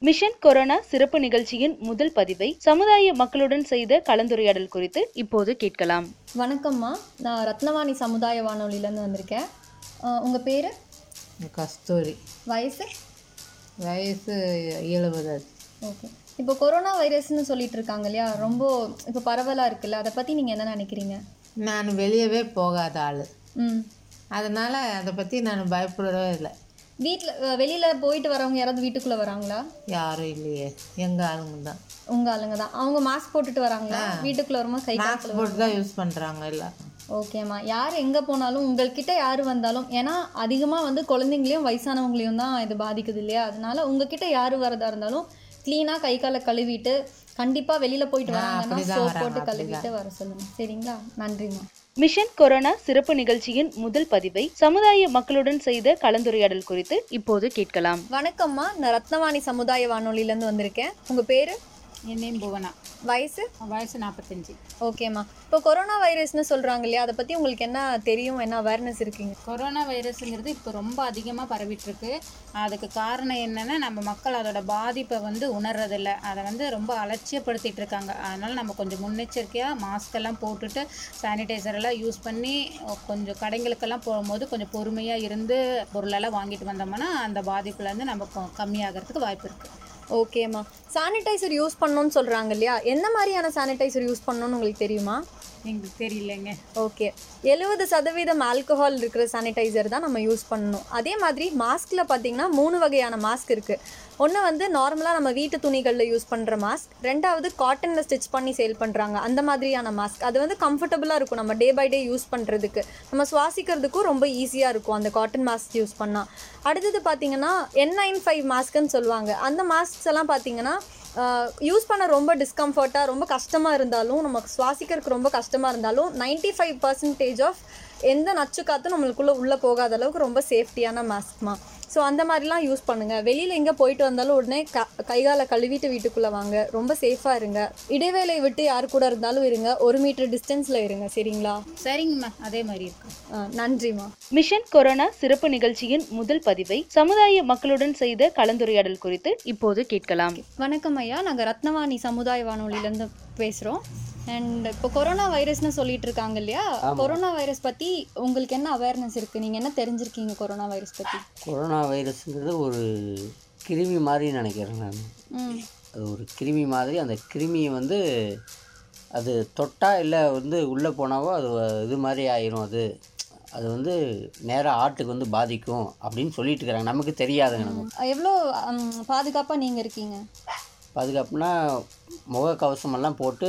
Mission corona சிறப்பு நிகழ்ச்சியின் முதல் பதிவை சமுதாய மக்களுடன் செய்த கலந்துரையாடல் குறித்து இப்போது கேட்கலாம். வணக்கம்மா. நான் ரத்னவாணி சமுதாய வானொலியிலேருந்து வந்திருக்கேன். உங்கள் பேர்? கஸ்தூரி. வயசு? வயசு எழுபது. ஓகே. இப்போ கொரோனா வைரஸ்னு சொல்லிட்டு இருக்காங்க இல்லையா? ரொம்ப இப்போ பரவலாக இருக்குல்ல? அதை பற்றி நீங்கள் என்ன நினைக்கிறீங்க? நான் வெளியவே போகாத ஆள். ம். அதனால் அதை பற்றி நான் பயப்படவே இல்லை. வீட்டில் வெளியில் போயிட்டு வரவங்க யாராவது வீட்டுக்குள்ளே வராங்களா? யாரும் இல்லையே. எங்கள் ஆளுங்க தான். உங்கள் ஆளுங்க தான். அவங்க மாஸ்க் போட்டுட்டு வராங்களா? வீட்டுக்குள்ளே வரும்போது கை மாஸ்க் போட்டு தான் யூஸ் பண்ணுறாங்க எல்லாம் ஓகேம்மா யார் எங்கே போனாலும் உங்கள்கிட்ட யார் வந்தாலும் ஏன்னா அதிகமாக வந்து குழந்தைங்களையும் வயசானவங்களையும் தான் இது பாதிக்குது இல்லையா? அதனால உங்ககிட்ட யார் வரதா இருந்தாலும் க்ளீனாக கை காலை கழுவிட்டு கண்டிப்பாக வெளியில் போயிட்டு வராங்கன்னா சோப் போட்டு கழுவிட்டு வர சொல்லுங்க. சரிங்களா? நன்றிம்மா. மிஷன் கொரோனா சிறப்பு நிகழ்ச்சியின் முதல் பதிவை சமுதாய மக்களுடன் செய்த கலந்துரையாடல் குறித்து இப்போது கேட்கலாம். வணக்கம்மா. நான் ரத்னவாணி சமுதாய வானொலியிலேருந்து வந்திருக்கேன். உங்கள் பேர்? என் நேம் புவனா. வயசு? வயசு நாற்பத்தஞ்சு ஓகேம்மா. இப்போ கொரோனா வைரஸ்னு சொல்கிறாங்க இல்லையா அதை பற்றி உங்களுக்கு என்ன தெரியும் என்ன அவேர்னஸ் இருக்கீங்க? கொரோனா வைரஸுங்கிறது இப்போ ரொம்ப அதிகமாக பரவிட்டுருக்கு. அதுக்கு காரணம் என்னென்னா நம்ம மக்கள் அதோட பாதிப்பை வந்து உணர்றதில்ல. அதை வந்து ரொம்ப அலட்சியப்படுத்திட்டு இருக்காங்க. அதனால் நம்ம கொஞ்சம் முன்னெச்சரிக்கையாக மாஸ்க் எல்லாம் போட்டுட்டு சானிடைசர் எல்லாம் யூஸ் பண்ணி கொஞ்சம் கடைங்களுக்கெல்லாம் போகும்போது கொஞ்சம் பொறுமையாக இருந்து பொருளெல்லாம் வாங்கிட்டு வந்தோம்னா அந்த பாதிப்புலேருந்து நம்ம கம்மியாகிறதுக்கு வாய்ப்பு இருக்குது ஓகேம்மா சானிடைசர் யூஸ் பண்ணணும்னு சொல்கிறாங்க இல்லையா? என்ன மாதிரியான சானிடைசர் யூஸ் பண்ணணும்னு உங்களுக்கு தெரியுமா? எங்களுக்கு தெரியலங்க. ஓகே. எழுபது சதவீதம் ஆல்கஹால் இருக்கிற சானிடைசர் தான் நம்ம யூஸ் பண்ணணும். அதே மாதிரி மாஸ்கில் பார்த்தீங்கன்னா மூணு வகையான மாஸ்க் இருக்குது ஒன்று வந்து நார்மலாக நம்ம வீட்டு துணிகளில் யூஸ் பண்ணுற மாஸ்க் ரெண்டாவது காட்டனில் ஸ்டிச் பண்ணி சேல் பண்ணுறாங்க அந்த மாதிரியான மாஸ்க் அது வந்து கம்ஃபர்டபுளாக இருக்கும் நம்ம டே பை டே யூஸ் பண்ணுறதுக்கு நம்ம சுவாசிக்கிறதுக்கும் ரொம்ப ஈஸியாக இருக்கும் அந்த காட்டன் மாஸ்க் யூஸ் பண்ணால் அடுத்தது பார்த்தீங்கன்னா என் நைன் ஃபைவ் மாஸ்க்குன்னு சொல்லுவாங்க. அந்த மாஸ்க்ஸ் எல்லாம் பார்த்தீங்கன்னா யூஸ் பண்ண ரொம்ப டிஸ்கம்ஃபர்ட்டாக ரொம்ப கஷ்டமாக இருந்தாலும் நமக்கு சுவாசிக்கிறதுக்கு ரொம்ப கஷ்டமாக இருந்தாலும் 95% ஃபைவ் பர்சன்டேஜ் ஆஃப் எந்த நச்சு காற்றும் நம்மளுக்குள்ளே உள்ளே போகாத அளவுக்கு ரொம்ப சேஃப்டியான மாஸ்க்மா ஸோ அந்த மாதிரிலாம் யூஸ் பண்ணுங்கள் வெளியில் எங்கே போயிட்டு வந்தாலும் உடனே க கைகால கழுவிட்டு வீட்டுக்குள்ளே வாங்க. ரொம்ப சேஃபாக இருங்க. இடைவேளை விட்டு யார் கூட இருந்தாலும் இருங்க. ஒரு மீட்டர் டிஸ்டன்ஸில் இருங்க. சரிங்களா? சரிங்கம்மா. அதே மாதிரி இருக்கு. ஆ, நன்றிம்மா. மிஷன் கொரோனா சிறப்பு நிகழ்ச்சியின் முதல் பதிவை சமுதாய மக்களுடன் செய்த கலந்துரையாடல் குறித்து இப்போது கேட்கலாம். வணக்கம் ஐயா. நாங்கள் ரத்னவாணி சமுதாய வானொலியிலேருந்து பேசுகிறோம் அண்ட் இப்போ கொரோனா வைரஸ்னு சொல்லிட்டு இருக்காங்க இல்லையா? கொரோனா வைரஸ் பற்றி உங்களுக்கு என்ன அவேர்னஸ் இருக்குது நீங்கள் என்ன தெரிஞ்சிருக்கீங்க கொரோனா வைரஸ் பற்றி கொரோனா வைரஸுங்கிறது ஒரு கிருமி மாதிரி நினைக்கிறேன் நான். அது ஒரு கிருமி மாதிரி அந்த கிருமியை வந்து அது தொட்டா இல்லை வந்து உள்ளே போனாவோ அது இது மாதிரி ஆயிரும் அது. அது வந்து நேராக ஆட்டுக்கு வந்து பாதிக்கும் அப்படின்னு சொல்லிட்டு இருக்கிறாங்க நமக்கு தெரியாதுங்க நமக்கு. எவ்வளோ பாதுகாப்பாக நீங்கள் இருக்கீங்க? பாதுகாப்புனா முகக்கவசம் எல்லாம் போட்டு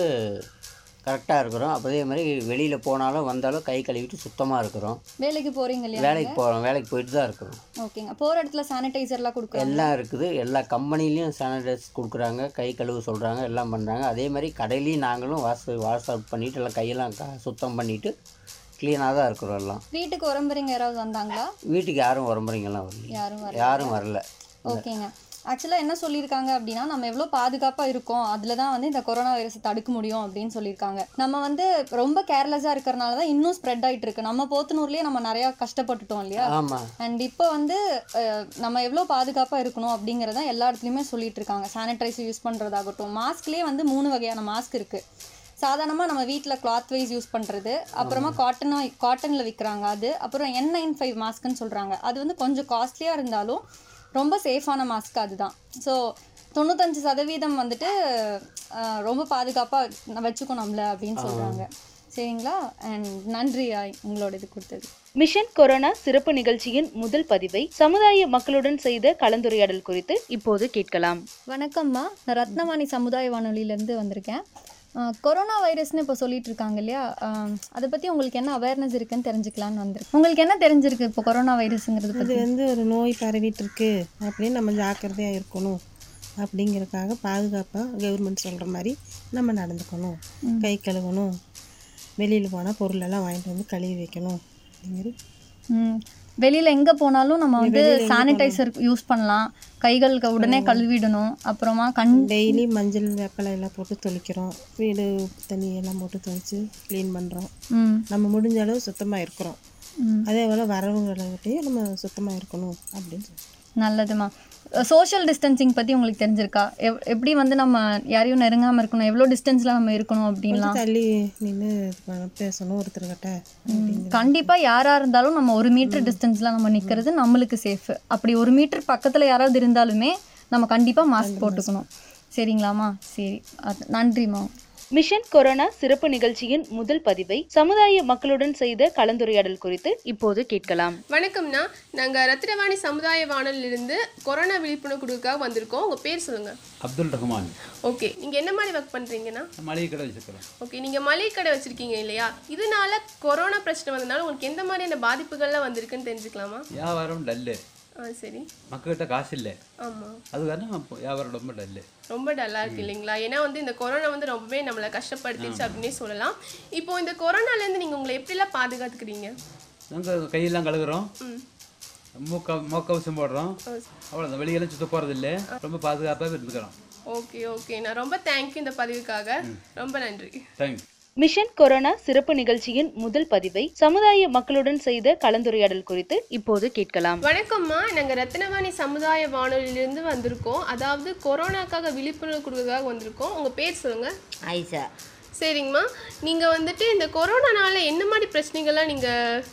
கரெக்டாக இருக்கிறோம். அதே மாதிரி வெளியில் போனாலும் வந்தாலும் கை கழுவிட்டு சுத்தமாக இருக்கிறோம். வேலைக்கு போகிறீங்க இல்லையா வேலைக்கு போகிறோம் வேலைக்கு போயிட்டு தான் இருக்கிறோம். ஓகேங்க. போகிற இடத்துல சானிடைசர்லாம் கொடுக்குறாங்க. எல்லாம் இருக்குது. எல்லா கம்பெனிலையும் சானிடைஸ் கொடுக்குறாங்க. கை கழுவு சொல்கிறாங்க எல்லாம் பண்ணுறாங்க அதே மாதிரி கடையிலையும் நாங்களும் வாஷ் வாஷ் அவுட் பண்ணிவிட்டு எல்லாம் கையெல்லாம் சுத்தம் பண்ணிவிட்டு க்ளீனாக தான் இருக்கிறோம் எல்லாம். வீட்டுக்கு உரம்புறீங்க யாராவது வந்தாங்களா? வீட்டுக்கு யாரும் உரம்புறீங்கலாம் வரல. யாரும் யாரும் வரல. ஓகேங்க. ஆக்சுவலாக என்ன சொல்லியிருக்காங்க அப்படின்னா நம்ம எவ்வளோ பாதுகாப்பாக இருக்கோம் அதில் தான் வந்து இந்த கொரோனா வைரஸை தடுக்க முடியும் அப்படின்னு சொல்லியிருக்காங்க. நம்ம வந்து ரொம்ப கேர்லெஸ்ஸாக இருக்கிறனால தான் இன்னும் ஸ்ப்ரெட் ஆகிட்டு இருக்கு. நம்ம போத்தனூர்லேயே நம்ம நிறையா கஷ்டப்பட்டுட்டோம் இல்லையா? அண்ட் இப்போ வந்து நம்ம எவ்வளோ பாதுகாப்பாக இருக்கணும் அப்படிங்கிறத எல்லா இடத்துலையுமே சொல்லிட்டு இருக்காங்க. சானிடைசர் யூஸ் பண்ணுறதாகட்டும் மாஸ்க்லேயே வந்து மூணு வகையான மாஸ்க் இருக்குது சாதாரணமாக நம்ம வீட்டில் கிளாத் வைஸ் யூஸ் பண்ணுறது அப்புறமா காட்டனாக காட்டனில் விற்கிறாங்க அது அப்புறம் என் நைன் ஃபைவ் மாஸ்க்குன்னு சொல்கிறாங்க அது வந்து கொஞ்சம் காஸ்ட்லியாக இருந்தாலும் ரொம்ப சேஃபான மாஸ்க் அதுதான். ஸோ தொண்ணூத்தஞ்சு சதவீதம் வந்துட்டு ரொம்ப பாதுகாப்பாக வச்சுக்கணும்ல அப்படின்னு சொல்கிறாங்க சரிங்களா? அண்ட் நன்றி ஆய், உங்களோட இது கொடுத்தது. மிஷன் கொரோனா சிறப்பு நிகழ்ச்சியின் முதல் பதிவை சமுதாய மக்களுடன் செய்த கலந்துரையாடல் குறித்து இப்போது கேட்கலாம். வணக்கம்மா. நான் ரத்னவாணி சமுதாய வானொலியிலேருந்து வந்திருக்கேன். கொரோனா வைரஸ்னு இப்போ சொல்லிட்டு இருக்காங்க இல்லையா அதை பற்றி உங்களுக்கு என்ன அவேர்னஸ் இருக்குன்னு தெரிஞ்சுக்கலான்னு வந்திருக்கு. உங்களுக்கு என்ன தெரிஞ்சிருக்கு இப்போ கொரோனா வைரஸுங்கிறது பற்றி வந்து ஒரு நோய் பரவிட்டு இருக்கு அப்படின்னு நம்ம ஜாக்கிரதையாக இருக்கணும். அப்படிங்கிறதுக்காக பாதுகாப்பாக கவர்மெண்ட் சொல்கிற மாதிரி நம்ம நடந்துக்கணும். கை கழுவணும். வெளியில் போனால் பொருளெல்லாம் வாங்கிட்டு வந்து கழுவி வைக்கணும். அப்படிங்கிற ம். வெளியில் எங்கே போனாலும் நம்ம வந்து சானிடைசர் யூஸ் பண்ணலாம். கைகளுக்கு உடனே கழுவிடணும். அப்புறமா கண் டெய்லி மஞ்சள் வேப்பிலை எல்லாம் போட்டு தொளிக்கிறோம். வீடு தண்ணி எல்லாம் போட்டு தொளிச்சு க்ளீன் பண்ணுறோம் நம்ம முடிஞ்ச அளவு சுத்தமாக இருக்கிறோம். அதே போல் வரவங்கள்கிட்டையும் நம்ம சுத்தமாக இருக்கணும் அப்படின்னு சொல்லி நல்லதுமா. சோஷியல் டிஸ்டன்சிங் பற்றி உங்களுக்கு தெரிஞ்சிருக்கா? எவ் எப்படி வந்து நம்ம யாரையும் நெருங்காமல் இருக்கணும்? எவ்வளோ டிஸ்டன்ஸில் நம்ம இருக்கணும் அப்படின்லாம்? தள்ளி நின்று பேசணும் ஒருத்தர்கிட்ட. கண்டிப்பாக யாராக இருந்தாலும் நம்ம ஒரு மீட்டர் டிஸ்டன்ஸில் நம்ம நிற்கிறது நம்மளுக்கு சேஃப் அப்படி ஒரு மீட்டர் பக்கத்தில் யாராவது இருந்தாலுமே நம்ம கண்டிப்பாக மாஸ்க் போட்டுக்கணும். சரிங்களாம்மா? சரி. நன்றிம்மா. மிஷன் கொரோனா சிறப்பு நிகழ்ச்சியின் முதல் பதிவை சமுதாய மக்களுடன் செய்த கலந்துரையாடல் குறித்து இப்போது கேட்கலாம். வணக்கம்ண்ணா நாங்கள் ரத்தினவாணி சமுதாய வானொலியிலிருந்து கொரோனா விழிப்புணர்வு கொடுக்கறதுக்காக வந்திருக்கோம். உங்கள் பேர் சொல்லுங்கள் அப்துல் ரஹ்மான். ஓகே நீங்கள் என்ன மாதிரி ஒர்க் பண்ணுறீங்கன்னா மளிகை கடை வச்சுருக்கிறோம் ஓகே நீங்கள் மளிகை கடை வச்சுருக்கீங்க இல்லையா? இதனால கொரோனா பிரச்சனை வந்தனால உங்களுக்கு எந்த மாதிரியான பாதிப்புகள்லாம் வந்திருக்குன்னு தெரிஞ்சுக்கலாமா? வியாபாரம் டல்லு. சரி. மக்கள்கிட்ட காசு இல்லை ஆமாம் அது காரணம் வியாபாரம் ரொம்ப டல்லு. ரொம்ப டல்லாக இருக்கு இல்லைங்களா? ஏன்னா வந்து இந்த கொரோனா வந்து ரொம்பவே நம்மளை கஷ்டப்படுத்திச்சு அப்படின்னே சொல்லலாம். இப்போ இந்த கொரோனாலேருந்து நீங்கள் உங்களை எப்படிலாம் பாதுகாத்துக்கிறீங்க? நாங்கள் கையெல்லாம் கழுகுறோம் மூக்க மூக்கவசம் போடுறோம். அவ்வளோதான் வெளியெல்லாம் சுத்த போகிறது இல்லை ரொம்ப பாதுகாப்பாக இருந்துக்கிறோம். Okay okay. நான் ரொம்ப தேங்க்யூ இந்த பதிவுக்காக. ரொம்ப நன்றி. தேங்க்யூ மிஷன் கொரோனா சிறப்பு நிகழ்ச்சியின் முதல் பதிவை சமுதாய மக்களுடன் செய்த கலந்துரையாடல் குறித்து இப்போது கேட்கலாம். வணக்கம்மா. நாங்கள் ரத்னவாணி சமுதாய வானொலியிலிருந்து வந்திருக்கோம். அதாவது கொரோனாக்காக விழிப்புணர்வு கொடுக்கறதுக்காக வந்திருக்கோம். உங்கள் பேர் சொல்லுங்கள் ஆயிஷா. சரிங்கம்மா. நீங்கள் வந்துட்டு இந்த கொரோனானால என்ன மாதிரி பிரச்சனைகள்லாம் நீங்கள்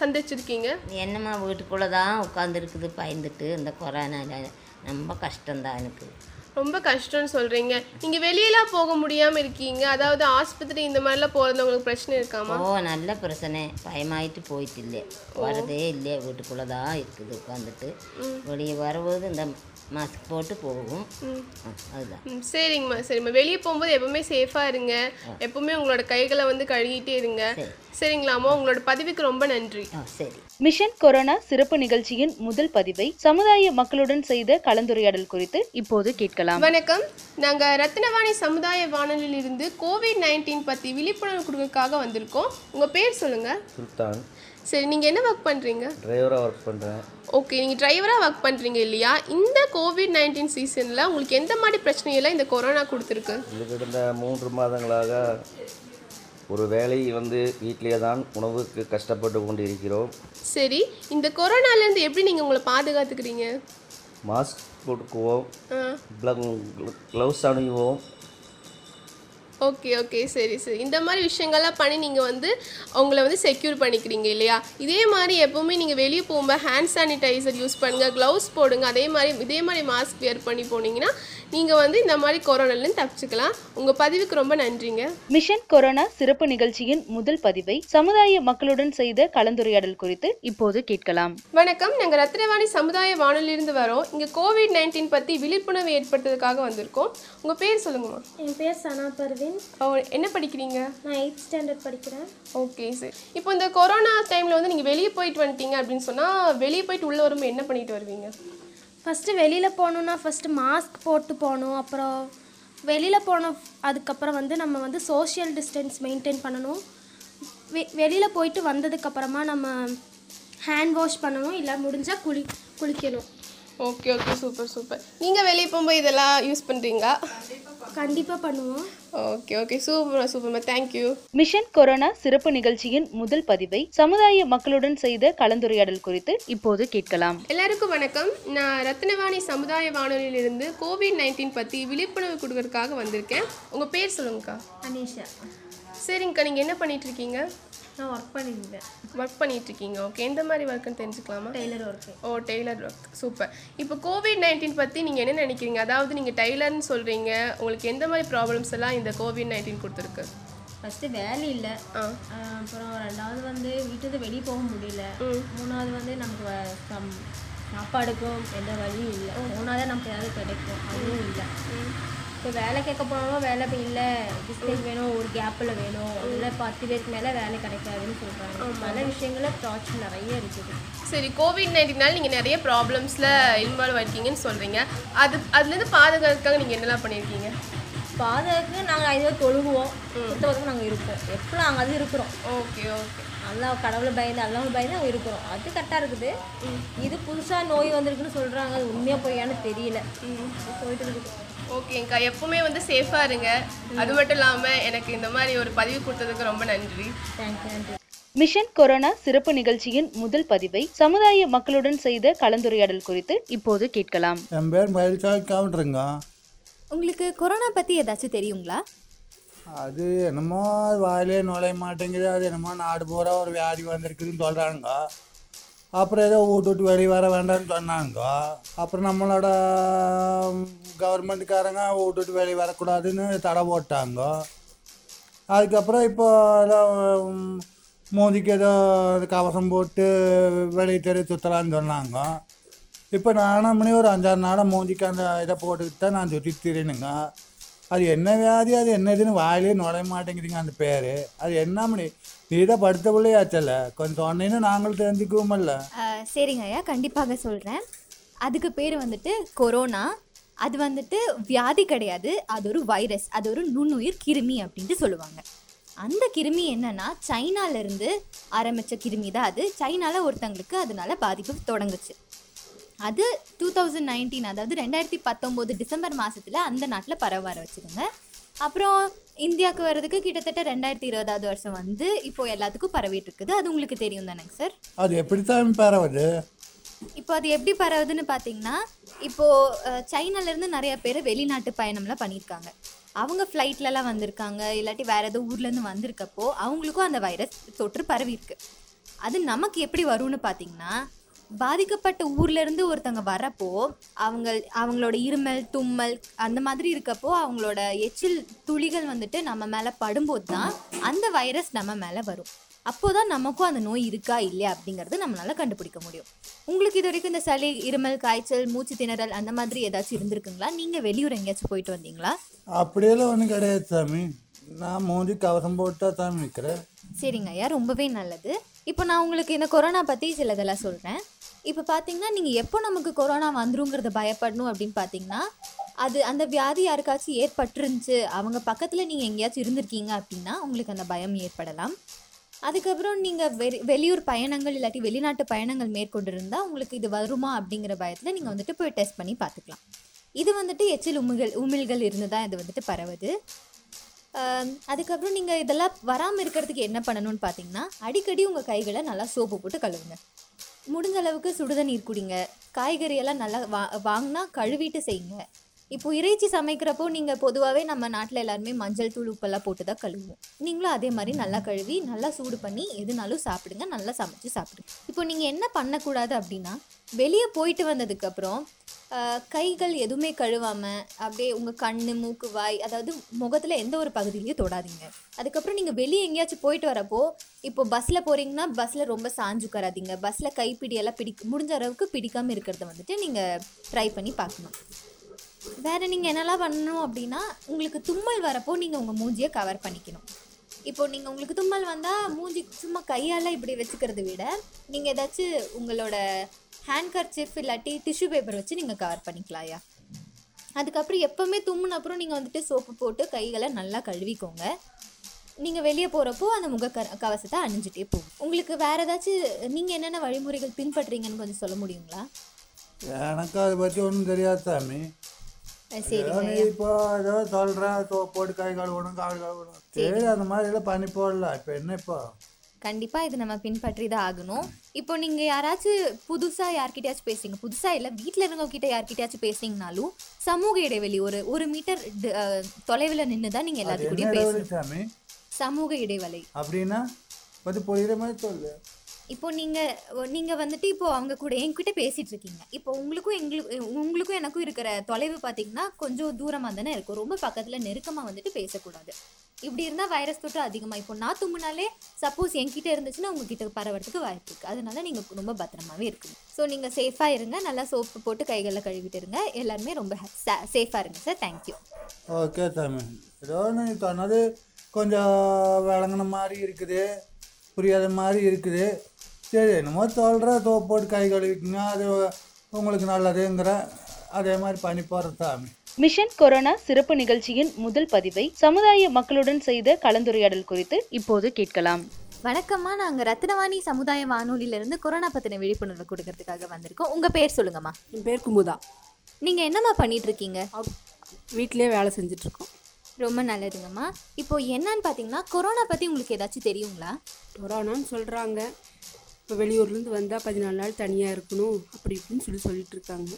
சந்திச்சிருக்கீங்க? என்னம்மா வீட்டுக்குள்ளே தான் உட்காந்துருக்குது பயந்துட்டு. இந்த கொரோனால ரொம்ப கஷ்டம்தான் எனக்கு. ரொம்ப கஷ்டம்னு சொல்கிறீங்க நீங்கள் வெளியெல்லாம் போக முடியாமல் இருக்கீங்க. அதாவது ஆஸ்பத்திரி இந்த மாதிரிலாம் போகிறதுல உங்களுக்கு பிரச்சனை இருக்காமா? ஓ நல்ல பிரச்சனை. பயமாயிட்டு போயிட்டு இல்லை. வரதே இல்லை. வீட்டுக்குள்ளே தான் இருக்குது உட்காந்துட்டு வெளியே வரும்போது இந்த மாஸ்க் போட்டு போகும். அதுதான். சரிங்கம்மா சரிம்மா. வெளியே போகும்போது எப்பவுமே சேஃபாக இருங்க. எப்பவுமே உங்களோட கைகளை வந்து கழுகிட்டே இருங்க. சரிங்களாம்மா. உங்களோட பதிவுக்கு ரொம்ப நன்றி. சரி. மிஷன் கொரோனா சிறப்பு நிகழ்ச்சியின் முதல் பதிவை சமுதாய மக்களுடன் செய்த கலந்துரையாடல் குறித்து இப்போது கேட்கலாம். வணக்கம். நாங்கள் ரத்னவாணி சமுதாய வானொலியிலிருந்து கோவிட் நைன்டீன் பற்றி விழிப்புணர்வு கொடுக்கறதுக்காக வந்திருக்கோம். உங்கள் பேர் சொல்லுங்கள் சுல்தான். சரி நீங்கள் என்ன ஒர்க் பண்ணுறீங்க டிரைவராக ஒர்க் பண்ணுறேன் ஓகே நீங்கள் டிரைவராக ஒர்க் பண்ணுறீங்க இல்லையா? இந்த கோவிட் நைன்டீன் சீசனில் உங்களுக்கு எந்த மாதிரி பிரச்சனையெல்லாம் இந்த கொரோனா கொடுத்துருக்கு? கிடந்த மூன்று மாதங்களாக ஒரு வேலை வந்து வீட்டிலே தான் உணவுக்கு கஷ்டப்பட்டு கொண்டு இருக்கிறோம் சரி இந்த கொரோனாலேருந்து எப்படி நீங்கள் உங்களை பாதுகாத்துக்கிறீங்க? மாஸ்க் கொடுக்குவோம் ஆ. க்ளவுஸ் அணிவோம். Okay okay. சரி சரி. இந்த மாதிரி விஷயங்கள்லாம் பண்ணி நீங்கள் வந்து உங்களை வந்து செக்யூர் பண்ணிக்கிறீங்க இல்லையா? இதே மாதிரி எப்போவுமே நீங்கள் வெளியே போகும்போது ஹேண்ட் சானிடைசர் யூஸ் பண்ணுங்கள் க்ளவுஸ் போடுங்க அதே மாதிரி இதே மாதிரி மாஸ்க் வியர் பண்ணி போனீங்கன்னா நீங்கள் வந்து இந்த மாதிரி கொரோனாலேருந்து தப்பிச்சுக்கலாம். உங்கள் பதிவுக்கு ரொம்ப நன்றிங்க. மிஷன் கொரோனா சிறப்பு நிகழ்ச்சியின் முதல் பதிவை சமுதாய மக்களுடன் செய்த கலந்துரையாடல் குறித்து இப்போது கேட்கலாம். வணக்கம். நாங்கள் ரத்னவாணி சமுதாய வானொலியிலிருந்து வரோம். இங்கே கோவிட் நைன்டீன் பற்றி விழிப்புணர்வு ஏற்படுத்துறதுக்காக வந்திருக்கோம். உங்கள் பேர் சொல்லுங்கம்மா. என் பேர் சனா பர்வீன். ஓ, என்ன படிக்கிறீங்க? நான் எயிட் ஸ்டாண்டர்ட் படிக்கிறேன். ஓகே சரி. இப்போ இந்த கொரோனா டைமில் வந்து நீங்கள் வெளியே போயிட்டு வந்துட்டீங்க அப்படின்னு சொன்னால் வெளியே போயிட்டு உள்ளே வரும்போது என்ன பண்ணிட்டு வருவீங்க? ஃபஸ்ட்டு வெளியில் போகணுன்னா ஃபஸ்ட்டு மாஸ்க் போட்டு போகணும். அப்புறம் வெளியில் போன அதுக்கப்புறம் வந்து நம்ம வந்து சோஷியல் டிஸ்டன்ஸ் மெயின்டைன் பண்ணணும். வெ வெளியில் போயிட்டு வந்ததுக்கப்புறமா நம்ம ஹேண்ட் வாஷ் பண்ணணும். இல்லை முடிஞ்சால் குளி குளிக்கணும். ஓகே ஓகே சூப்பர் சூப்பர் நீங்கள் வெளியே போகும்போது இதெல்லாம் யூஸ் பண்ணுறீங்களா கண்டிப்பாக பண்ணுவோம். ஓகே ஓகே சூப்பர் சூப்பர்மா தேங்க்யூ மிஷன் கொரோனா சிறப்பு நிகழ்ச்சியின் முதல் பதிவை சமுதாய மக்களுடன் செய்த கலந்துரையாடல் குறித்து இப்போது கேட்கலாம். எல்லாருக்கும் வணக்கம். நான் ரத்னவாணி சமுதாய வானொலியிலிருந்து கோவிட் நைன்டீன் பற்றி விழிப்புணர்வு கொடுக்கறதுக்காக வந்திருக்கேன். உங்கள் பேர் சொல்லுங்கக்கா. அனீஷா. சரிங்கக்கா நீங்கள் என்ன பண்ணிட்டு இருக்கீங்க? நான் ஒர்க் பண்ணியிருந்தேன். ஒர்க் பண்ணிட்டு இருக்கீங்க ஓகே எந்த மாதிரி ஒர்க்குன்னு தெரிஞ்சுக்கலாமா? டெய்லர் ஒர்க்கு ஓ டெய்லர் ஒர்க் சூப்பர் இப்போ கோவிட் நைன்டீன் பற்றி நீங்கள் என்ன நினைக்கிறீங்க? அதாவது நீங்கள் டெய்லர்னு சொல்கிறீங்க உங்களுக்கு எந்த மாதிரி ப்ராப்ளம்ஸ் எல்லாம் இந்த கோவிட் நைன்டீன் கொடுத்துருக்கு? ஃபஸ்ட்டு வேலை இல்லை. அப்புறம் ரெண்டாவது வந்து வீட்டுக்கு வெளியே போக முடியல. மூணாவது வந்து நமக்கு சாப்பாடுக்கும் எந்த வழியும் இல்லை. மூணாவது நமக்கு ஏதாவது கிடைக்கும். அதுவும் இல்லை. இப்போ வேலை கேட்க போனாலும் வேலை இப்போ இல்லை. டிஸ்டன்ஸ் வேணும் ஒரு கேப்பில் வேணும். இல்லை பத்து பேருக்கு மேலே வேலை கிடைக்காதுன்னு சொல்கிறாங்க பல விஷயங்களில் ப்ராப்ளம் நிறைய இருக்குது. சரி கோவிட் நைன்டீனால் நீங்கள் நிறைய ப்ராப்ளம்ஸில் இன்வால்வ் ஆயிருக்கீங்கன்னு சொல்கிறீங்க அது அதுலேருந்து பாதுகாக்கிறதுக்காக நீங்கள் என்னெல்லாம் பண்ணியிருக்கீங்க? பாதுகாக்கு நாங்கள் ஐதோ தொழுகுவோம். சுத்தபத்தமாக நாங்கள் இருப்போம். எப்போ நாங்கள் அது இருக்கிறோம். Okay okay. நல்லா கடவுளை பயந்து அல்லாம பயந்து நாங்கள் இருக்கிறோம். அது கரெக்டாக இருக்குது. இது புதுசாக நோய் வந்திருக்குன்னு சொல்கிறாங்க அது உண்மையாக பொய்யான்னு தெரியல. போயிட்டு இருக்குது. ஓகேங்க்கா எப்பவுமே வந்து சேஃபாக இருங்க. அது மட்டும் இல்லாமல் எனக்கு இந்த மாதிரி ஒரு பதிவு கொடுத்ததுக்கு ரொம்ப நன்றி. மிஷன் கொரோனா சிறப்பு நிகழ்ச்சியின் முதல் பதிவை சமுதாய மக்களுடன் செய்த கலந்துரையாடல் குறித்து இப்போது கேட்கலாம். என் பேர் மயில்சாமி கவுண்டருங்க. உங்களுக்கு கொரோனா பற்றி ஏதாச்சும் தெரியுங்களா? அது என்னமோ வாயிலே நுழைய மாட்டேங்குது. அது என்னமோ நாடு பூரா ஒரு வியாதி வந்திருக்குதுன்னு சொல்கிறாங்க அப்புறம் ஏதோ வீட்டு விட்டு வெளியே வர வேண்டாம்னு சொன்னாங்க. அப்புறம் நம்மளோட கவர்மெண்ட்டுக்காரங்க வீட்டு விட்டு வெளியே வரக்கூடாதுன்னு தடை போட்டாங்க. அதுக்கப்புறம் இப்போ ஏதோ மோதிக்கு ஏதோ கவசம் போட்டு வெளியே தெரு சுற்றலான்னு சொன்னாங்க. இப்போ நானும் மணி ஒரு அஞ்சாறு நாளாக மோதிக்கு அந்த இதை போட்டுக்கிட்டு தான் நான் சுற்றி திரினுங்க அது என்ன வியாதி? அது என்னதுன்னு வாயிலே நுழைய மாட்டேங்குதுங்க அந்த பேர். அது என்ன மணி? நீ படுத்த பிள்ளையாச்சல்ல? கொஞ்சம் சொன்னேன்னு நாங்களும் தெரிஞ்சுக்குவோமல்ல? அஹ், சரிங்க ஐயா. கண்டிப்பாக சொல்கிறேன் அதுக்கு பேர் வந்துட்டு கொரோனா. அது வந்துட்டு வியாதி கிடையாது. அது ஒரு வைரஸ். அது ஒரு நுண்ணுயிர் கிருமி அப்படின்ட்டு சொல்லுவாங்க. அந்த கிருமி என்னன்னா சைனால இருந்து ஆரம்பித்த கிருமி தான் அது. சைனால ஒருத்தங்களுக்கு அதனால பாதிப்பு தொடங்குச்சு. அது டூ தௌசண்ட் நைன்டீன் அதாவது ரெண்டாயிரத்தி பத்தொம்போது டிசம்பர் மாதத்தில் அந்த நாட்டில் பரவ ஆரம்பிச்சிருங்க அப்புறம் இந்தியாவுக்கு வர்றதுக்கு கிட்டத்தட்ட ரெண்டாயிரத்தி இருபதாவது வருஷம் வந்து இப்போ எல்லாத்துக்கும் பரவிட்டு இருக்குது. அது உங்களுக்கு தெரியும் தானேங்க சார்? அது எப்படித்தான் பரவுது? இப்போ அது எப்படி பரவுதுன்னு பார்த்தீங்கன்னா இப்போது சைனாலேருந்து நிறைய பேர் வெளிநாட்டு பயணம்லாம் பண்ணியிருக்காங்க. அவங்க ஃப்ளைட்லலாம் வந்திருக்காங்க. இல்லாட்டி வேறு ஏதோ ஊர்லேருந்து வந்திருக்கப்போ அவங்களுக்கும் அந்த வைரஸ் தொற்று பரவி இருக்கு அது நமக்கு எப்படி வரும்னு பார்த்தீங்கன்னா பாதிக்கப்பட்ட ஊர்ல இருந்து ஒருத்தங்க வரப்போ அவங்க அவங்களோட இருமல் தும்மல் அந்த மாதிரி இருக்கப்போ அவங்களோட எச்சில் துளிகள் வந்துட்டு நம்ம மேலே படும்போது தான் அந்த வைரஸ் நம்ம மேலே வரும். அப்போதான் நமக்கும் அந்த நோய் இருக்கா இல்லையா அப்படிங்கறது நம்மளால கண்டுபிடிக்க முடியும். உங்களுக்கு இது வரைக்கும் இந்த சளி இருமல் காய்ச்சல் மூச்சு திணறல் அந்த மாதிரி ஏதாச்சும் இருந்திருக்குங்களா? நீங்க வெளியூர் எங்கேயாச்சும் போயிட்டு வந்தீங்களா? அப்படியெல்லாம் ஒன்றும் கிடையாது சாமி. நான் மூஞ்சி கவசம் போட்டு தான் நிற்கிறேன் சரிங்க ஐயா ரொம்பவே நல்லது. இப்போ நான் உங்களுக்கு இந்த கொரோனா பற்றி சிலதெல்லாம் சொல்கிறேன் இப்போ பார்த்தீங்கன்னா நீங்கள் எப்போ நமக்கு கொரோனா வந்துருங்கிறத பயப்படணும் அப்படின்னு பார்த்தீங்கன்னா அது அந்த வியாதி யாருக்காச்சும் ஏற்பட்டுருந்துச்சு அவங்க பக்கத்தில் நீங்கள் எங்கேயாச்சும் இருந்திருக்கீங்க அப்படின்னா உங்களுக்கு அந்த பயம் ஏற்படலாம். அதுக்கப்புறம் நீங்கள் வெளி வெளியூர் பயணங்கள் இல்லாட்டி வெளிநாட்டு பயணங்கள் மேற்கொண்டிருந்தால் உங்களுக்கு இது வருமா அப்படிங்கிற பயத்தில் நீங்கள் வந்துட்டு போய் டெஸ்ட் பண்ணி பார்த்துக்கலாம் இது வந்துட்டு எச்சில் உமிழ்கள் உமிழ்கள் இருந்து தான் இது வந்துட்டு பரவுது. அதுக்கப்புறம் நீங்கள் இதெல்லாம் வராமல் இருக்கிறதுக்கு என்ன பண்ணணும்னு பார்த்தீங்கன்னா அடிக்கடி உங்கள் கைகளை நல்லா சோப்பு போட்டு கழுவுங்க. முடிஞ்ச அளவுக்கு சுடுதண்ணீர் குடிங்க. காய்கறியெல்லாம் நல்லா வா வாங்கினா கழுவிட்டு செய்யுங்க. இப்போ இறைச்சி சமைக்கிறப்போ நீங்கள் பொதுவாகவே நம்ம நாட்டில் எல்லாருமே மஞ்சள் தூள் உப்பெல்லாம் போட்டு தான் கழுவுவோம். நீங்களும் அதே மாதிரி நல்லா கழுவி நல்லா சூடு பண்ணி எதுனாலும் சாப்பிடுங்க. நல்லா சமைச்சு சாப்பிடுங்க. இப்போ நீங்கள் என்ன பண்ணக்கூடாது அப்படின்னா வெளியே போயிட்டு வந்ததுக்கப்புறம் கைகள் எதுவுமே கழுவாமல் அப்படியே உங்கள் கண் மூக்கு வாய் அதாவது முகத்தில் எந்த ஒரு பகுதியிலையும் தொடாதீங்க. அதுக்கப்புறம் நீங்கள் வெளியே எங்கேயாச்சும் போயிட்டு வரப்போ இப்போ பஸ்ஸில் போகிறீங்கன்னா பஸ்ஸில் ரொம்ப சாஞ்சு உட்காராதீங்க. பஸ்ஸில் கைப்பிடியெல்லாம் பிடி முடிஞ்ச அளவுக்கு பிடிக்காமல் இருக்கிறத வந்துட்டு நீங்கள் ட்ரை பண்ணி பார்க்கணும். வேறு நீங்கள் என்னெல்லாம் பண்ணணும் அப்படின்னா உங்களுக்கு தும்மல் வரப்போ நீங்கள் உங்கள் மூஞ்சியை கவர் பண்ணிக்கணும். இப்போ நீங்கள் உங்களுக்கு தும்மல் வந்தால் மூஞ்சி சும்மா கையால் இப்படி வச்சுக்கிறத விட நீங்கள் ஏதாச்சும் உங்களோட ஹேண்ட் கர்ச்சிஃப் இல்லாட்டி டிஷ்யூ பேப்பர் வச்சு நீங்கள் கவர் பண்ணிக்கலாம்யா அதுக்கப்புறம் எப்போவுமே தும்முன அப்புறம் நீங்கள் வந்துட்டு சோப்பு போட்டு கைகளை நல்லா கழுவிக்கோங்க. நீங்கள் வெளியே போகிறப்போ அந்த முக க கவசத்தை அணிஞ்சிட்டே போகும் உங்களுக்கு வேறு ஏதாச்சும் நீங்கள் என்னென்ன வழிமுறைகள் பின்பற்றுறீங்கன்னு கொஞ்சம் சொல்ல முடியுங்களா? எனக்கு அதை பற்றி ஒன்றும் தெரியாது சாமி. நீ இப்போ ஏதோ சொல்கிற போட்டு கை கழுவணும் கால் கழுவணும். சரி அந்த மாதிரிலாம் பண்ணி போடலாம். இப்போ என்ன இப்போ? கண்டிப்பாக இது நம்ம பின்பற்றி தான் ஆகணும். இப்போ நீங்கள் யாராச்சும் புதுசாக யார்கிட்டயாச்சும் பேசுறீங்க. புதுசாக இல்லை வீட்டில் இருக்கவங்க கிட்ட யார்கிட்டயாச்சும் பேசுனீங்கனாலும் சமூக இடைவெளி ஒரு ஒரு மீட்டர் தொலைவில் நின்று தான் நீங்கள் அது எல்லாத்து என்ன கூடயும் இடைவெளி பேசணும். சாமி? சமூக இடைவெளி. அப்படின்னா கொஞ்சம் புரியுற மாதிரி சொல்லு. இப்போ நீங்கள் நீங்கள் வந்துட்டு இப்போ அவங்க கூட என்கிட்ட பேசிகிட்டு இருக்கீங்க இப்போ உங்களுக்கும் எங்களுக்கு உங்களுக்கும் எனக்கும் இருக்கிற தொலைவு பார்த்தீங்கன்னா கொஞ்சம் தூரமாக தானே இருக்கும். ரொம்ப பக்கத்தில் நெருக்கமாக வந்துட்டு பேசக்கூடாது. இப்படி இருந்தால் வைரஸ் தொற்று அதிகமாக இப்போ நான் தும்முனாலே சப்போஸ் என்கிட்ட இருந்துச்சுன்னா உங்ககிட்ட பரவறதுக்கு வாய்ப்பு இருக்குது அதனால நீங்கள் ரொம்ப பத்திரமாவே இருக்கணும். ஸோ நீங்கள் சேஃபாக இருங்க. நல்லா சோப்பு போட்டு கைகளில் கழுவிட்டு இருங்க. எல்லாருமே ரொம்ப சேஃபாக இருங்க சார் தேங்க்யூ ஓகே சாமி. ஏதோ நீ சொன்னது கொஞ்சம் விளங்கின மாதிரி இருக்குது. புரியாத மாதிரி இருக்குது. சரி என்னமோ சொல்கிற சோப்பு போட்டு கை கழுவிக்குங்க அது உங்களுக்கு நல்லதுங்கிற அதே மாதிரி பண்ணி போகிறேன் சாமி மிஷன் கொரோனா சிறப்பு நிகழ்ச்சியின் முதல் பதிவை சமுதாய மக்களுடன் செய்த கலந்துரையாடல் குறித்து இப்போது கேட்கலாம். வணக்கம்மா. நாங்கள் ரத்னவாணி சமுதாய வானொலியிலேருந்து கொரோனா பற்றின விழிப்புணர்வு கொடுக்கறதுக்காக வந்திருக்கோம். உங்கள் பேர் சொல்லுங்கம்மா. என் பேர் குமுதா. நீங்கள் என்னம்மா பண்ணிட்டு இருக்கீங்க வீட்டிலே வேலை செஞ்சுட்ருக்கோம் ரொம்ப நல்லதுங்கம்மா. இப்போ என்னன்னு பார்த்தீங்கன்னா கொரோனா பற்றி உங்களுக்கு ஏதாச்சும் தெரியுங்களா? கொரோனான்னு சொல்கிறாங்க இப்போ வெளியூர்லேருந்து வந்தால் பதினாலு நாள் தனியாக இருக்கணும் அப்படி இப்படின்னு சொல்லி சொல்லிட்டு இருக்காங்க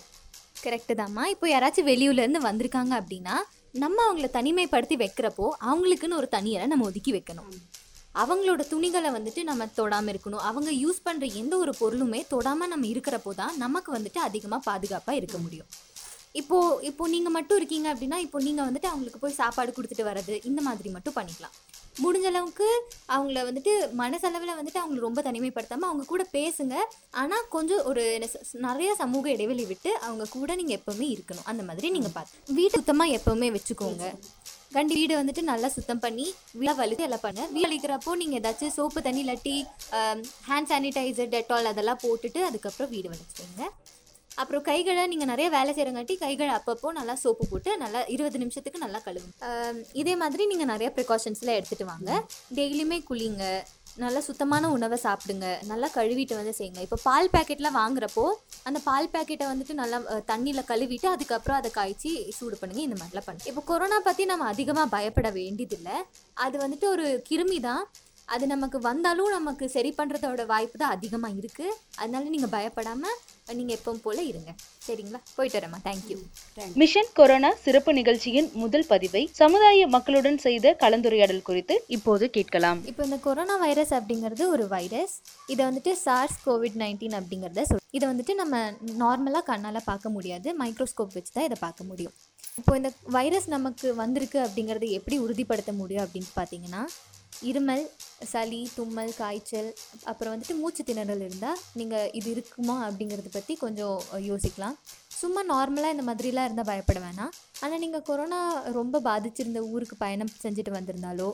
கரெக்டு தாம்மா. இப்போ யாராச்சும் வெளியூர்லேருந்து வந்திருக்காங்க அப்படின்னா நம்ம அவங்கள தனிமைப்படுத்தி வைக்கிறப்போ அவங்களுக்குன்னு ஒரு தனியரை நம்ம ஒதுக்கி வைக்கணும். அவங்களோட துணிகளை வந்துட்டு நம்ம தொடாமல் இருக்கணும். அவங்க யூஸ் பண்ணுற எந்த ஒரு பொருளுமே தொடாமல் நம்ம இருக்கிறப்போ தான் நமக்கு வந்துட்டு அதிகமாக பாதுகாப்பாக இருக்க முடியும். இப்போது இப்போது நீங்கள் மட்டும் இருக்கீங்க அப்படின்னா இப்போ நீங்கள் வந்துட்டு அவங்களுக்கு போய் சாப்பாடு கொடுத்துட்டு வர்றது இந்த மாதிரி மட்டும் பண்ணிக்கலாம். முடிஞ்ச அளவுக்கு அவங்கள வந்துட்டு மனசளவில் வந்துட்டு அவங்கள ரொம்ப தனிமைப்படுத்தாமல் அவங்க கூட பேசுங்க. ஆனால் கொஞ்சம் ஒரு நிறைய சமூக இடைவெளி விட்டு அவங்க கூட நீங்கள் எப்போவுமே இருக்கணும். அந்த மாதிரி நீங்கள் பார்த்து வீடு சுத்தமாக எப்போவுமே வச்சுக்கோங்க. கண்டி வீடு வந்துட்டு நல்லா சுத்தம் பண்ணி வீடை வலித்து எல்லாம் பண்ண. வீடு நீங்கள் ஏதாச்சும் சோப்பு தண்ணி இல்லாட்டி ஹேண்ட் சானிடைசர் டெட்டால் அதெல்லாம் போட்டுட்டு அதுக்கப்புறம் வீடு வலிச்சுக்கோங்க அப்புறம் கைகளை நீங்கள் நிறைய வேலை செய்கிறங்காட்டி கைகளை அப்பப்போ நல்லா சோப்பு போட்டு நல்லா இருபது நிமிஷத்துக்கு நல்லா கழுவுங்க. இதே மாதிரி நீங்கள் நிறைய ப்ரிகாஷன்ஸ்லாம் எடுத்துகிட்டு வாங்க. டெய்லியுமே குளிங்க. நல்லா சுத்தமான உணவை சாப்பிடுங்க. நல்லா கழுவிட்டு வந்து செய்யுங்க. இப்போ பால் பேக்கெட்லாம் வாங்குறப்போ அந்த பால் பேக்கெட்டை வந்துட்டு நல்லா தண்ணியில் கழுவிட்டு அதுக்கப்புறம் அதை காய்ச்சி சூடு பண்ணுங்க. இந்த மாதிரிலாம் பண்ணுங்க. இப்போ கொரோனா பற்றி நம்ம அதிகமாக பயப்பட வேண்டியதில்லை. அது வந்துட்டு ஒரு கிருமி தான். அது நமக்கு வந்தாலும் நமக்கு சரி பண்ணுறதோட வாய்ப்பு தான் அதிகமாக இருக்குது அதனால நீங்கள் பயப்படாமல் நீங்கள் எப்பவும் போல் இருங்க. சரிங்களா? போயிட்டு வரேம்மா. தேங்க்யூ மிஷன் கொரோனா சிறப்பு நிகழ்ச்சியின் முதல் பதிவை சமுதாய மக்களுடன் செய்த கலந்துரையாடல் குறித்து இப்போது கேட்கலாம். இப்போ இந்த கொரோனா வைரஸ் அப்படிங்கிறது ஒரு வைரஸ். இதை வந்துட்டு சார்ஸ் கோவிட் நைன்டீன் அப்படிங்கிறத சொல் இதை வந்துட்டு நம்ம நார்மலாக கண்ணால் பார்க்க முடியாது. மைக்ரோஸ்கோப் வச்சு தான் இதை பார்க்க முடியும். இப்போ இந்த வைரஸ் நமக்கு வந்திருக்கு அப்படிங்கிறத எப்படி உறுதிப்படுத்த முடியும் அப்படின்னு பார்த்தீங்கன்னா இருமல் சளி தும்மல் காய்ச்சல் அப்புறம் வந்துட்டு மூச்சு திணறல் இருந்தால் நீங்கள் இது இருக்குமா அப்படிங்கிறத பற்றி கொஞ்சம் யோசிக்கலாம். சும்மா நார்மலாக இந்த மாதிரிலாம் இருந்தால் பயப்பட வேணாம். ஆனால் நீங்கள் கொரோனா ரொம்ப பாதிச்சிருந்த ஊருக்கு பயணம் செஞ்சுட்டு வந்திருந்தாலோ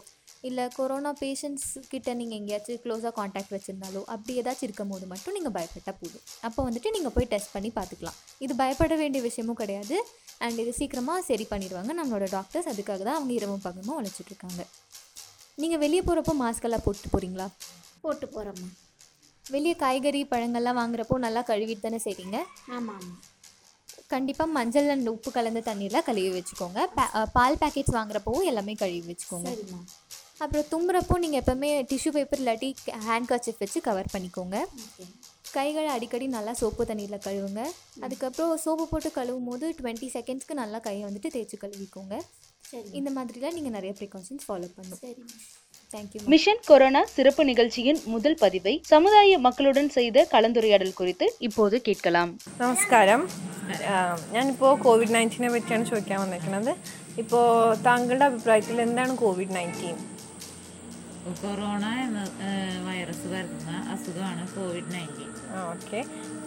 இல்லை கொரோனா பேஷண்ட்ஸ் கிட்ட நீங்கள் எங்கேயாச்சும் க்ளோஸாக காண்டாக்ட் வச்சுருந்தாலோ அப்படி ஏதாச்சும் இருக்கும் போது மட்டும் நீங்கள் பயப்பட்டால் போதும். அப்போ வந்துட்டு நீங்கள் போய் டெஸ்ட் பண்ணி பார்த்துக்கலாம் இது பயப்பட வேண்டிய விஷயமும் கிடையாது. அண்ட் இது சீக்கிரமாக சரி பண்ணிடுவாங்க. நம்மளோட டாக்டர்ஸ் அதுக்காக தான் அவங்க இரவும் பகமும் உழைச்சிட்ருக்காங்க நீங்கள் வெளியே போகிறப்போ மாஸ்க் எல்லாம் போட்டு போகிறீங்களா போட்டு போகிறோம்மா வெளியே காய்கறி பழங்கள்லாம் வாங்குறப்போ நல்லா கழுவிட்டு தானே செய்றீங்க? ஆமாம் ஆமாம் கண்டிப்பாக மஞ்சள் அண்ட் உப்பு கலந்த தண்ணியில் கழுவி வச்சுக்கோங்க. பால் பேக்கெட்ஸ் வாங்குறப்பவும் எல்லாமே கழுவி வச்சுக்கோங்க. சரிம்மா. அப்புறம் தும்புறப்போ நீங்கள் எப்போவுமே டிஷ்யூ பேப்பர் இல்லாட்டி ஹேண்ட் கர்ச்சிஃப் வச்சு கவர் பண்ணிக்கோங்க. கைகளை அடிக்கடி நல்லா சோப்பு தண்ணியில் கழுவுங்க. அதுக்கப்புறம் சோப்பு போட்டு கழுவும் போது டுவெண்ட்டி செகண்ட்ஸ்க்கு நல்லா கையை வந்துட்டு தேய்ச்சி கழுவிக்கோங்க. இந்த மாதிரிலாம் நீங்கள் நிறைய ப்ரிகாஷன்ஸ் ஃபாலோ பண்ணும் சரிம்மா தேங்க்யூ மிஷன் கொரோனா சிறப்பு நிகழ்ச்சியின் முதல் பதிவை சமுதாய மக்களுடன் செய்த கலந்துரையாடல் குறித்து இப்போது கேட்கலாம் നമസ്കാരം ആഹ് ഞാനിപ്പോൾ കോവിഡ് നയൻറ്റീനെ പറ്റിയാണ് ചോദിക്കാൻ വന്നിരിക്കുന്നത് ഇപ്പോൾ താങ്കളുടെ അഭിപ്രായത്തിൽ എന്താണ് കോവിഡ് നയൻറ്റീൻ കൊറോണ എന്ന വൈറസ് വരുന്ന അസുഖമാണ് കോവിഡ് നയന്റീൻ ഓക്കെ.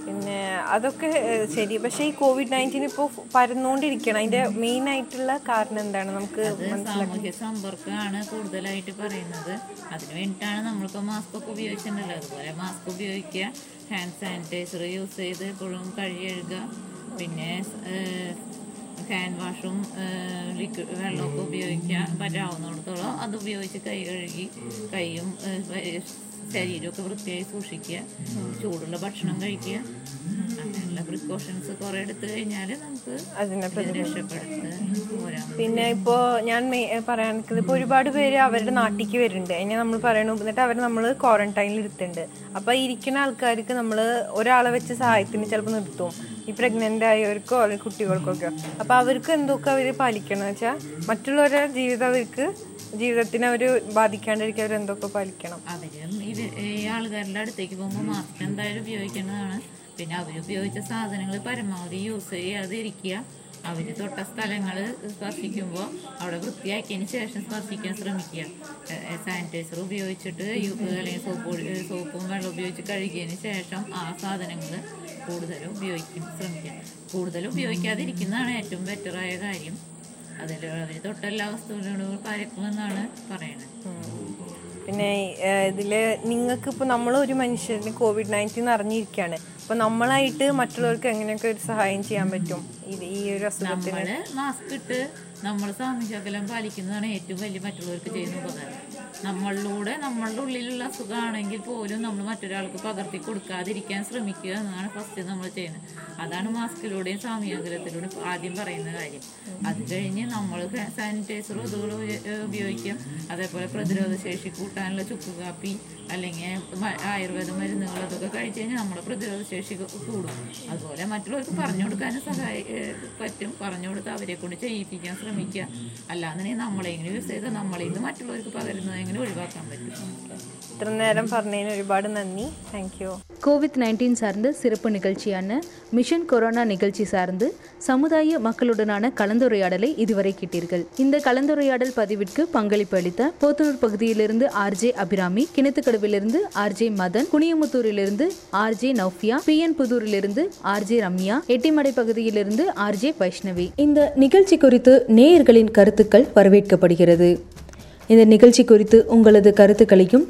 പിന്നെ അതൊക്കെ ശരി. പക്ഷേ ഈ കോവിഡ് നയന്റീൻ ഇപ്പോൾ പരന്നുകൊണ്ടിരിക്കണം അതിന്റെ മെയിൻ ആയിട്ടുള്ള കാരണം എന്താണ്? നമുക്ക് സാമൂഹ്യ സമ്പർക്കമാണ് കൂടുതലായിട്ട് പറയുന്നത്. അതിന് വേണ്ടിയിട്ടാണ് നമ്മളിപ്പോൾ മാസ്ക് ഒക്കെ ഉപയോഗിച്ചിട്ടുണ്ടല്ലോ. അതുപോലെ മാസ്ക് ഉപയോഗിക്കുക. ഹാൻഡ് സാനിറ്റൈസർ യൂസ് ചെയ്ത് എപ്പോഴും കഴുകുക പിന്നെ ഹാൻഡ് വാഷും ലിക്വിഡ് വെള്ളമൊക്കെ ഉപയോഗിക്കാൻ പറ്റാവുന്നിടത്തോളം അത് ഉപയോഗിച്ച് കൈ കഴുകി കൈയും ശരീരമൊക്കെ വൃത്തിയായി സൂക്ഷിക്കുക. ചൂടുള്ള ഭക്ഷണം കഴിക്കുക. അങ്ങനെയുള്ള പ്രിക്കോഷൻസ് കുറെ എടുത്തു കഴിഞ്ഞാൽ നമുക്ക് രക്ഷപ്പെടുത്ത് പിന്നെ ഇപ്പോൾ ഞാൻ പറയാൻ നിൽക്കുന്നത് ഇപ്പോൾ ഒരുപാട് പേര് അവരുടെ നാട്ടിലേക്ക് വരുന്നുണ്ട്. അതിനെ നമ്മൾ പറയണു എന്നിട്ട് അവർ നമ്മൾ ക്വാറന്റൈനിൽ ഇരുത്തുന്നുണ്ട്. അപ്പോൾ ഇരിക്കുന്ന ആൾക്കാർക്ക് നമ്മൾ ഒരാളെ വെച്ച് സഹായത്തിന് ചിലപ്പോൾ നിർത്തും. ഈ പ്രഗ്നന്റ് ആയവർക്കോ അല്ലെങ്കിൽ കുട്ടികൾക്കൊക്കെ അപ്പോൾ അവർക്ക് എന്തൊക്കെ അവർ പാലിക്കണം വെച്ചാൽ മറ്റുള്ളവരുടെ ജീവിതം അവർക്ക് ജീവിതത്തിനെ അവർ ബാധിക്കാണ്ടിരിക്കാൻ അവർ എന്തൊക്കെ പാലിക്കണം? അവരും ഈ ആൾക്കാരുടെ അടുത്തേക്ക് പോകുമ്പോൾ മാസ്ക് എന്തായാലും ഉപയോഗിക്കേണ്ടതാണ്. പിന്നെ അവർ ഉപയോഗിച്ച സാധനങ്ങൾ പരമാവധി യൂസ് ചെയ്യാതിരിക്കുക. അവർ തൊട്ട സ്ഥലങ്ങൾ സ്പർശിക്കുമ്പോൾ അവിടെ വൃത്തിയാക്കിയതിന് ശേഷം സ്പർശിക്കാൻ ശ്രമിക്കുക. സാനിറ്റൈസർ ഉപയോഗിച്ചിട്ട് അല്ലെങ്കിൽ സോപ്പ് സോപ്പും വെള്ളം ഉപയോഗിച്ച് കഴുകിയതിന് ശേഷം ആ സാധനങ്ങൾ കൂടുതൽ ഉപയോഗിക്കാൻ ശ്രമിക്കുക. കൂടുതൽ ഉപയോഗിക്കാതിരിക്കുന്നതാണ് ഏറ്റവും ബെറ്ററായ കാര്യം. അതിൽ അവർ തൊട്ട എല്ലാ വസ്തുക്കളോടും പരക്കുമെന്നാണ് പറയുന്നത്. പിന്നെ ഇതിൽ നിങ്ങൾക്ക് ഇപ്പോൾ നമ്മൾ ഒരു മനുഷ്യന് കോവിഡ് നയന്റീൻ അറിഞ്ഞിരിക്കുകയാണ് അപ്പോൾ നമ്മളായിട്ട് മറ്റുള്ളവർക്ക് എങ്ങനെയൊക്കെ ഒരു സഹായം ചെയ്യാൻ പറ്റും? ഈ ഒരു അസുഖത്തിന്? മാസ്ക് ഇട്ട് നമ്മൾ സാമൂഹ്യ അകലം പാലിക്കുന്നതാണ് ഏറ്റവും വലിയ മറ്റുള്ളവർക്ക് ചെയ്യുന്ന ഉപകാരം. നമ്മളിലൂടെ നമ്മളുടെ ഉള്ളിലുള്ള അസുഖമാണെങ്കിൽ പോലും നമ്മൾ മറ്റൊരാൾക്ക് പകർത്തി കൊടുക്കാതിരിക്കാൻ ശ്രമിക്കുക എന്നാണ് ഫസ്റ്റ് നമ്മൾ ചെയ്യുന്നത്. അതാണ് മാസ്കിലൂടെയും സാമൂഹ്യ അകലത്തിലൂടെ ആദ്യം പറയുന്ന കാര്യം. അത് കഴിഞ്ഞ് നമ്മൾ സാനിറ്റൈസർ അതുകൾ ഉപയോഗിക്കാം. അതേപോലെ പ്രതിരോധ ശേഷി കൂട്ടാനുള്ള ചുക്ക് കാപ്പി അല്ലെങ്കിൽ മ- ആയുർവേദ മരുന്നുകൾ അതൊക്കെ കഴിച്ച് കഴിഞ്ഞാൽ നമ്മുടെ പ്രതിരോധ ശേഷി കൂടും അതുപോലെ മറ്റുള്ളവർക്ക് പറഞ്ഞു കൊടുക്കാനും സഹായി ഏഹ് പറ്റും പറഞ്ഞു കൊടുത്ത് അവരെ കൊണ്ട് ചെയ്യിപ്പിക്കാൻ ശ്രമിക്കുക അല്ലാന്നുണ്ടെങ്കിൽ നമ്മളെങ്ങനെ യൂസ് ചെയ്ത് നമ്മളിൽ നിന്ന് മറ്റുള്ളവർക്ക് പകരുന്നത് എങ്ങനെ ഒഴിവാക്കാൻ പറ്റും ഇത്ര നേരം പറഞ്ഞതിന് ഒരുപാട് നന്ദി താങ്ക് യു கோவிட் நைன்டீன் சார்ந்த சிறப்பு நிகழ்ச்சியான மிஷன் கொரோனா நிகழ்ச்சி சார்ந்து சமுதாய மக்களுடனான கலந்துரையாடலை இதுவரை கேட்டீர்கள் இந்த கலந்துரையாடல் பதிவிற்கு பங்களிப்பு அளித்த போத்தனூர் பகுதியிலிருந்து ஆர்ஜே அபிராமி கிணத்துக்கடவிலிருந்து ஆர்ஜே மதன் குனியமுத்தூரிலிருந்து ஆர்ஜே நவ்பியா பி என் புதூரிலிருந்து ஆர்ஜே ரம்யா எட்டிமடை பகுதியிலிருந்து ஆர்ஜே வைஷ்ணவி. இந்த நிகழ்ச்சி குறித்து நேயர்களின் கருத்துக்கள் வரவேற்கப்படுகிறது. இந்த நிகழ்ச்சி குறித்து உங்களது கருத்துக்களையும்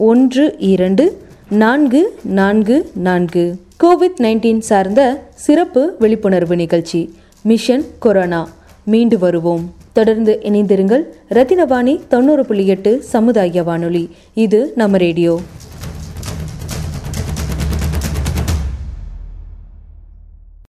ஒன்று இரண்டு நான்கு நான்கு நான்கு. கோவிட் நைன்டீன் சார்ந்த சிறப்பு விழிப்புணர்வு நிகழ்ச்சி மிஷன் கொரோனா. மீண்டு வருவோம். தொடர்ந்து இணைந்திருங்கள். ரத்தினவாணி தொண்ணூறு புள்ளி எட்டு சமுதாய வானொலி. இது நம்ம ரேடியோ.